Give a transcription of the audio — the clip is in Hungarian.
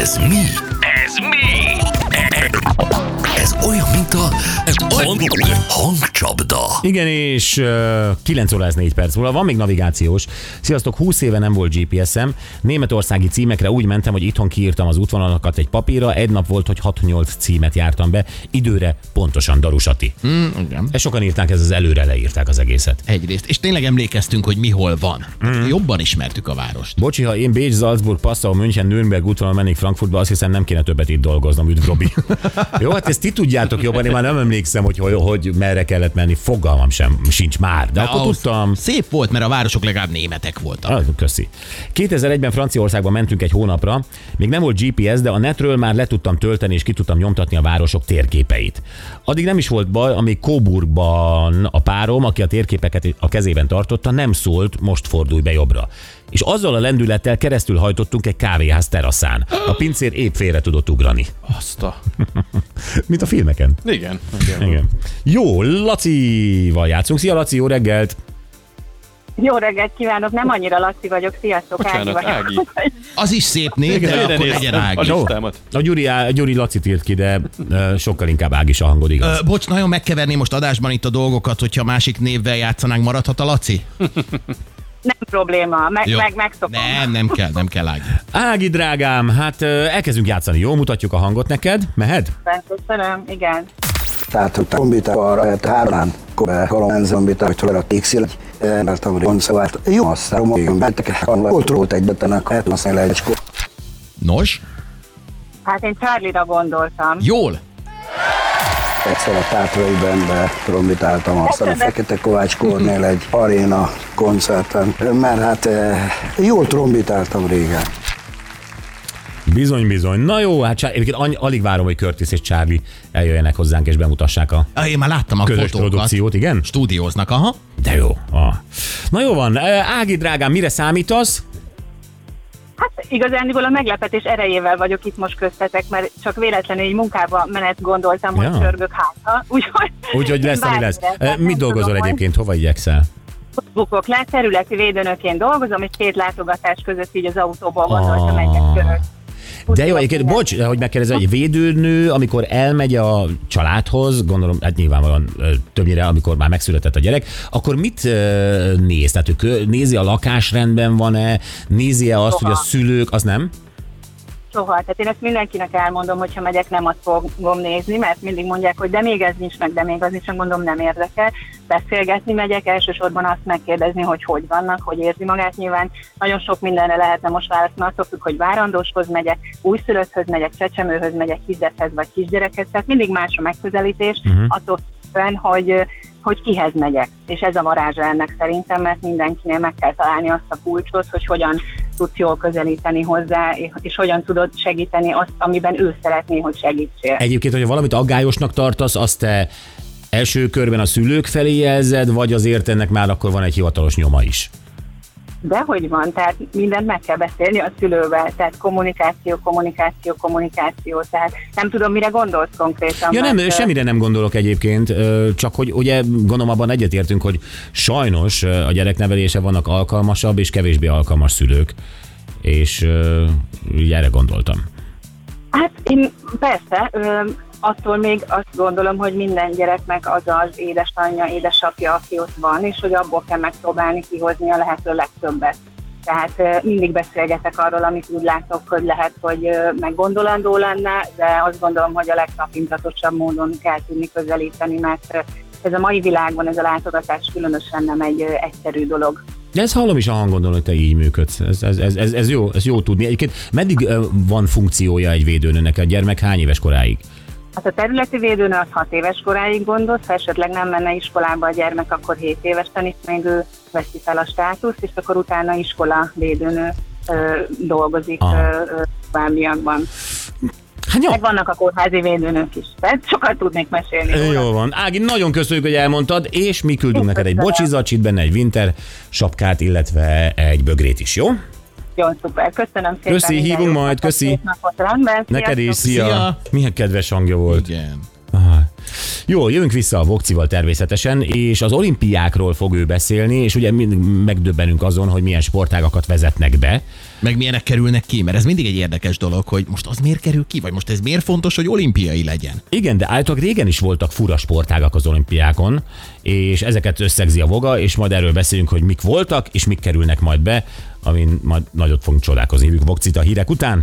Ez mi? Ez mi? Ez olyan, mint a hangcsapda. Igen, és uh, 9 óra lesz 4 perc múlva. Van még navigációs. Sziasztok, 20 éve nem volt GPS-em. Németországi címekre úgy mentem, hogy itthon kiírtam az útvonalakat egy papírra. Egy nap volt, hogy 6-8 címet jártam be. Időre pontosan Darusati. Mm, igen. És sokan írták, ez az előre leírták az egészet. Egyrészt. És tényleg emlékeztünk, hogy mi hol van. Mm. Jobban ismertük a várost. Bocsi, ha én Bécs, Salzburg, Passau, München, Nürnberg útvonalon mennék Frankfurtba, azt hiszem nem kéne többet itt dolgoznom, üdv Robi. Jó, hát ezt ti tudjátok jobban, én már nem emlékszem, hogy, hogy, hogy merre kellett menni, fogalmam sem sincs már, de, de akkor tudtam. Szép volt, mert a városok legalább németek voltak. Ah, köszi. 2001-ben Franciaországban mentünk egy hónapra, még nem volt GPS, de a netről már le tudtam tölteni és ki tudtam nyomtatni a városok térképeit. Addig nem is volt baj, amíg Coburgban a párom, aki a térképeket a kezében tartotta, nem szólt, most fordulj be jobbra. És azzal a lendülettel keresztül hajtottunk egy kávéház teraszán. A pincér épp félre tudott ugrani. Azt a... Mint a filmeken. Igen. igen. Igen. Jó, Lacival játszunk. Szia, Laci, jó reggelt! Jó reggelt kívánok, nem annyira Laci vagyok, sziasztok, Bocsánat, Ági vagyok. Az is szép név, de akkor néztem legyen A Ági. listámat. A Gyuri, a Gyuri Lacit írt ki, de uh, sokkal inkább Ágis a hangod, igaz? Ö, bocs, nagyon megkeverni most adásban itt a dolgokat, hogyha másik névvel játszanánk, maradhat a Laci? Nem probléma, meg, Jó. meg megszokom. Nem, nem kell, nem kell Ági. Ági, drágám, hát elkezdünk játszani, jó? Mutatjuk a hangot neked. Mehed? Köszönöm, igen. Tehát, hogy a kombita arra, hát hármán, kobe, kalománz, kombita, hogy tőle a kékszil, mert a konszolát, jó, aztán a módon beteg, ott volt egy betenek, hát aztán egy. Nos, Hát én Charlie-ra gondoltam. jól. Egyszer a Tátraiben be trombitáltam, a Fekete Kovács Kornél egy aréna koncerten, mert hát eh, jól trombitáltam régen. Bizony, bizony. Na jó, hát egyébként alig várom, hogy Curtis és Charlie eljöjjenek hozzánk és bemutassák a Ah, Én már láttam a közös fotókat. produkciót, igen? Stúdióznak, aha. De jó. Ah. Na jó van, Eh, Ági, drágám, mire számítasz? Igazániból a meglepetés erejével vagyok itt most köztetek, mert csak véletlenül egy munkába menet gondoltam, hogy Ja. csörgök hátra. Úgyhogy, Úgyhogy lesz, ami lesz. Eh, Mit dolgozol tudom, hogy egyébként? Hova igyekszel? Bukok le, területi védőnöként dolgozom, és két látogatás között így az autóból gondoltam Ah. egyet körök. De jó, egyébként, bocs, hogy megkérdezem, egy védőnő, amikor elmegy a családhoz, gondolom, hát nyilvánvalóan többnyire, amikor már megszületett a gyerek, akkor mit néz? Tehát ő nézi a lakás rendben van-e, nézi-e azt, hogy a Soha. szülők, az nem? Soha. Tehát én ezt mindenkinek elmondom, hogyha megyek, nem azt fogom nézni, mert mindig mondják, hogy de még ez nincs meg, de még az nincs mondom, nem érdekel. Beszélgetni megyek, elsősorban azt megkérdezni, hogy hogy vannak, hogy érzi magát. Nyilván nagyon sok mindenre lehetne most válaszolni, attól függ, hogy várandóshoz megyek, újszülötthöz megyek, csecsemőhöz megyek, hizethez vagy kisgyerekhez. Tehát mindig más a megközelítés, uh-huh. attól függően, hogy hogy kihez megyek. És ez a varázsa ennek szerintem, mert mindenkinél meg kell találni azt a kulcsot, hogy hogyan tudsz jól közelíteni hozzá, és hogyan tudod segíteni azt, amiben ő szeretné, hogy segítsél. Egyébként, hogyha valamit aggályosnak tartasz, azt te első körben a szülők felé jelzed, vagy azért ennek már akkor van egy hivatalos nyoma is? De hogy van, tehát mindent meg kell beszélni a szülővel, tehát kommunikáció, kommunikáció, kommunikáció, tehát nem tudom, mire gondolsz konkrétan. Ja nem, mert, semmire nem gondolok egyébként, csak hogy ugye gondolom abban egyetértünk, hogy sajnos a gyereknevelése vannak alkalmasabb és kevésbé alkalmas szülők, és erre gondoltam. Hát én persze, attól még azt gondolom, hogy minden gyereknek az az édesanyja, édesapja, aki ott van, és hogy abból kell megpróbálni kihozni a lehető legtöbbet. Tehát mindig beszélgetek arról, amit úgy látok, hogy lehet, hogy meggondolandó lenne, de azt gondolom, hogy a legtapintatosabb módon kell tudni közelíteni, mert ez a mai világban, ez a látogatás különösen nem egy egyszerű dolog. De ezt hallom is a hangodon, hogy te így működsz. Ez, ez, ez, ez, ez, jó, ez jó tudni. Egyébként meddig van funkciója egy védőnőnek? A gyermek hány éves koráig? Hát a területi védőnő az 6 éves koráig gondoz, ha esetleg nem menne iskolába a gyermek, akkor 7 évesen is még ő veszi fel a státuszt, és akkor utána iskola védőnő ö, dolgozik továbbiakban. Hát jó. Meg vannak a kórházi védőnők is, tehát sokat tudnék mesélni. róla. Jó van. Ági, nagyon köszönjük, hogy elmondtad, és mi küldünk neked egy Köszönöm. bocsizacsit, benne egy winter sapkát, illetve egy bögrét is, jó? Jó, szuper, köszönöm szépen. Köszi, hívunk majd, köszi. szép napot, rendben, Neked is, szia. Szia. Milyen kedves hangja volt. Igen. Ah. Jó, jövünk vissza a Vokcival természetesen, és az olimpiákról fog ő beszélni, és ugye mindig megdöbbenünk azon, hogy milyen sportágakat vezetnek be. Meg milyenek kerülnek ki, mert ez mindig egy érdekes dolog, hogy most az miért kerül ki, vagy most ez miért fontos, hogy olimpiai legyen. Igen, de állítólag régen is voltak fura sportágak az olimpiákon, és ezeket összegzi a voga, és majd erről beszélünk, hogy mik voltak, és mik kerülnek majd be, amin majd nagyot fogunk csodálkozni. Hívjuk Vokcit a hírek után.